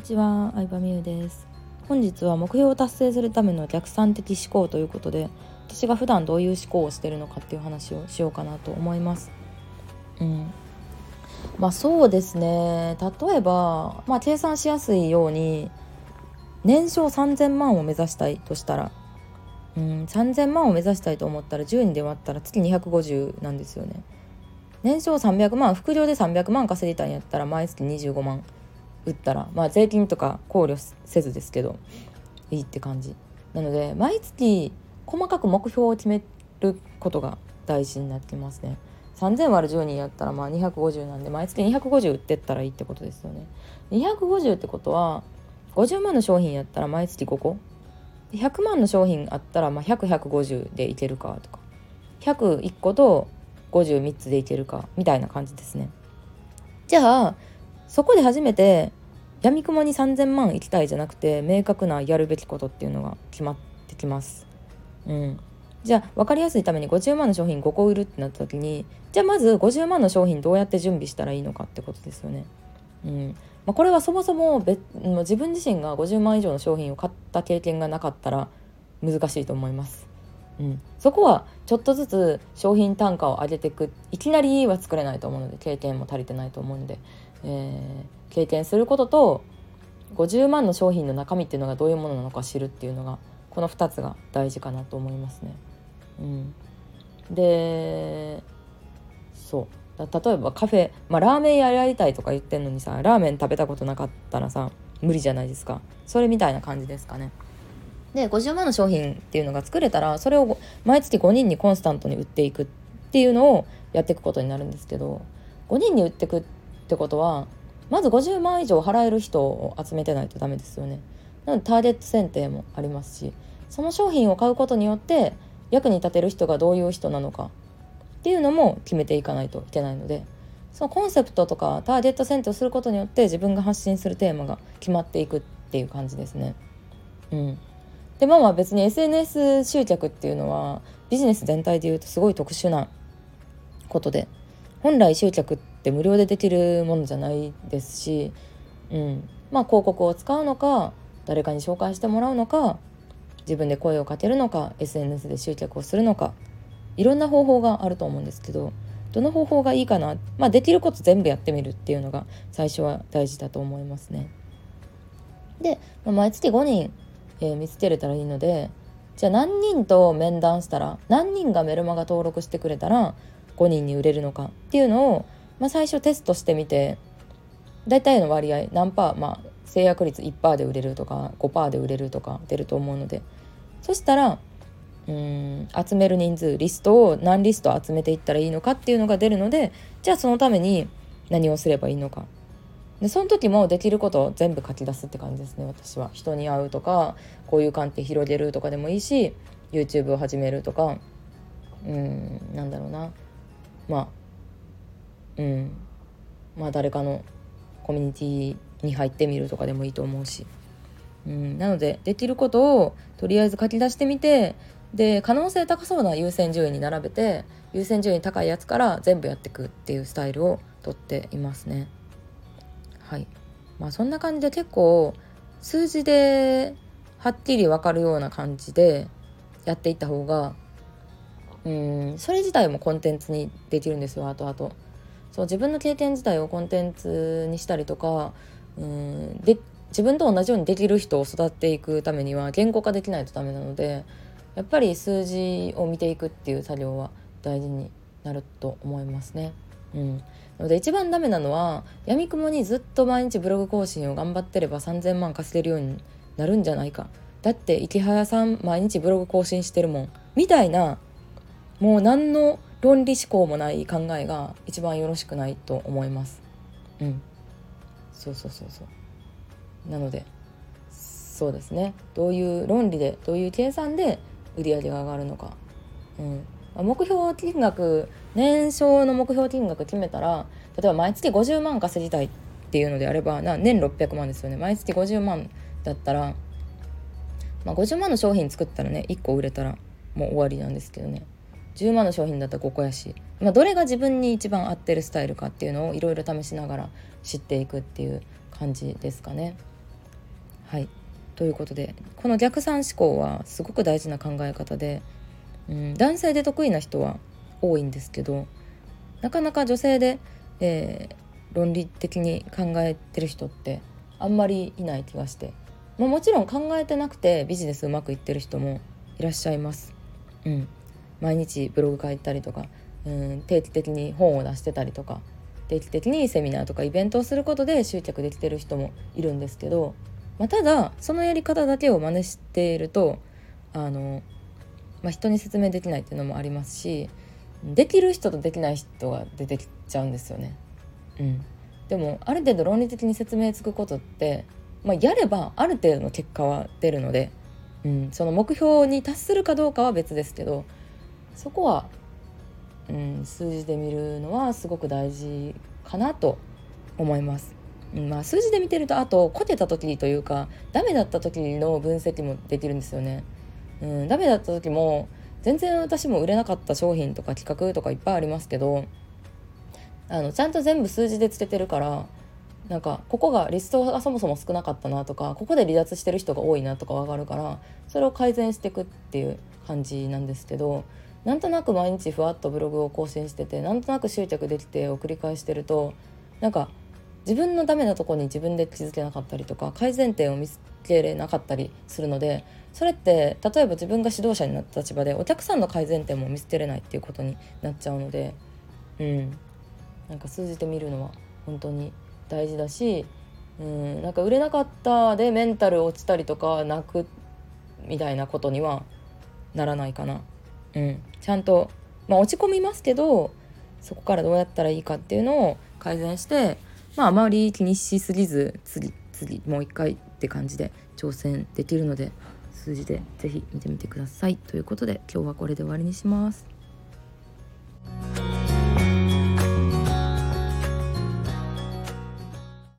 にちは、相葉美優です。本日は目標を達成するための逆算的思考ということで私が普段どういう思考をしてるのかっていう話をしようかなと思います。うん。まあそうですね。例えば、まあ、計算しやすいように年商3000万を目指したいとしたらうん3000万を目指したいと思ったら10人で割ったら月250なんですよね。年商300万副業で300万稼ぎたいんやったら毎月25万。売ったらまあ税金とか考慮せずですけどいいって感じ。なので毎月細かく目標を決めることが大事になってますね。3000割る10人やったらまあ250なんで毎月250売ってったらいいってことですよね。250ってことは50万の商品やったら毎月5個100万の商品あったらまあ100150でいけるかとか。101個と503つでいけるかみたいな感じですね。じゃあそこで初めてやみくもに3,000万行きたいじゃなくて明確なやるべきことっていうのが決まってきます。うん、じゃあ分かりやすいために50万の商品5個売るってなった時にじゃあまず50万の商品どうやって準備したらいいのかってことですよね。うんまあ、これはそもそも別自分自身が50万以上の商品を買った経験がなかったら難しいと思います。うん、そこはちょっとずつ商品単価を上げていくいきなりは作れないと思うので経験も足りてないと思うのでえー、経験することと50万の商品の中身っていうのがどういうものなのか知るっていうのがこの2つが大事かなと思いますね。うん、でそう例えばカフェ、まあ、ラーメン屋やりたいとか言ってんのにさラーメン食べたことなかったらさ無理じゃないですかそれみたいな感じですかね。で50万の商品っていうのが作れたらそれを毎月5人にコンスタントに売っていくっていうのをやっていくことになるんですけど5人に売ってくってってことはまず50万以上払える人を集めてないとダメですよね。なのでターゲット選定もありますしその商品を買うことによって役に立てる人がどういう人なのかっていうのも決めていかないといけないのでそのコンセプトとかターゲット選定をすることによって自分が発信するテーマが決まっていくっていう感じですね。うん、でまあまあ別に SNS 集客っていうのはビジネス全体で言うとすごい特殊なことで本来集客って無料でできるものじゃないですし、うん、まあ広告を使うのか誰かに紹介してもらうのか自分で声をかけるのか SNS で集客をするのかいろんな方法があると思うんですけどどの方法がいいかな、まあ、できること全部やってみるっていうのが最初は大事だと思いますね。で、まあ、毎月5人、えー、見つけれたらいいのでじゃあ何人と面談したら何人がメルマガ登録してくれたら5人に売れるのかっていうのを、まあ、最初テストしてみて大体の割合何パー、まあ、制約率1%で売れるとか5%で売れるとか出ると思うので。そしたらうん集める人数リストを何リスト集めていったらいいのかっていうのが出るのでじゃあそのために何をすればいいのか。でその時もできることを全部書き出すって感じですね私は。人に会うとかこういう観点広げるとかでもいいし YouTube を始めるとかうんなんだろうな。まあうん。まあ誰かのコミュニティに入ってみるとかでもいいと思うし、うん、なのでできることをとりあえず書き出してみてで可能性高そうな優先順位に並べて優先順位高いやつから全部やっていくっていうスタイルをとっていますね。はい。まあそんな感じで結構数字ではっきり分かるような感じでやっていった方がうん。それ自体もコンテンツにできるんですよ後々。そう自分の経験自体をコンテンツにしたりとかうんで自分と同じようにできる人を育っていくためには言語化できないとダメなのでやっぱり数字を見ていくっていう作業は大事になると思いますね。うん、なので一番ダメなのはやみくもにずっと毎日ブログ更新を頑張ってれば3,000万稼げるようになるんじゃないか。だって池早さん毎日ブログ更新してるもん。みたいなもう何の論理思考もない考えが一番よろしくないと思います。うん。そうそうそうそう。なのでそうですね。どういう論理でどういう計算で売り上げが上がるのか、うん、目標金額年商の目標金額決めたら例えば毎月50万稼ぎたいっていうのであればな年600万ですよね。毎月50万だったら、まあ、50万の商品作ったらね1個売れたらもう終わりなんですけどね。10万の商品だったら5個やし、まあ、どれが自分に一番合ってるスタイルかっていうのをいろいろ試しながら知っていくっていう感じですかね。はいということでこの逆算思考はすごく大事な考え方で、うん、男性で得意な人は多いんですけどなかなか女性で、えー、論理的に考えてる人ってあんまりいない気がして、まあ、もちろん考えてなくてビジネスうまくいってる人もいらっしゃいます。うん、毎日ブログ書いたりとか、うん、定期的に本を出してたりとか定期的にセミナーとかイベントをすることで集客できてる人もいるんですけど、まあ、ただそのやり方だけを真似しているとあの、まあ、人に説明できないっていうのもありますしできる人とできない人が出てきちゃうんですよね。うん、でもある程度論理的に説明つくことって、まあ、やればある程度の結果は出るので、うん、その目標に達するかどうかは別ですけどそこは、うん、数字で見るのはすごく大事かなと思います。うん、まあ、数字で見てるとあとこけた時というかダメだった時の分析もできるんですよね。うん、ダメだった時も全然私も売れなかった商品とか企画とかいっぱいありますけどあのちゃんと全部数字でつけてるからなんかここがリストがそもそも少なかったなとかここで離脱してる人が多いなとか分かるからそれを改善していくっていう感じなんですけどなんとなく毎日ふわっとブログを更新しててなんとなく執着できてを繰り返してるとなんか自分のダメなとこに自分で気づけなかったりとか改善点を見つけれなかったりするのでそれって例えば自分が指導者になった立場でお客さんの改善点も見つけれないっていうことになっちゃうのでうんなんか数字で見るのは本当に大事だしうんなんか売れなかったでメンタル落ちたりとか泣くみたいなことにはならないかな。うん、ちゃんと、まあ、落ち込みますけどそこからどうやったらいいかっていうのを改善してまああまり気にしすぎず次次もう一回って感じで挑戦できるので数字で是非見てみてくださいということで今日はこれで終わりにします。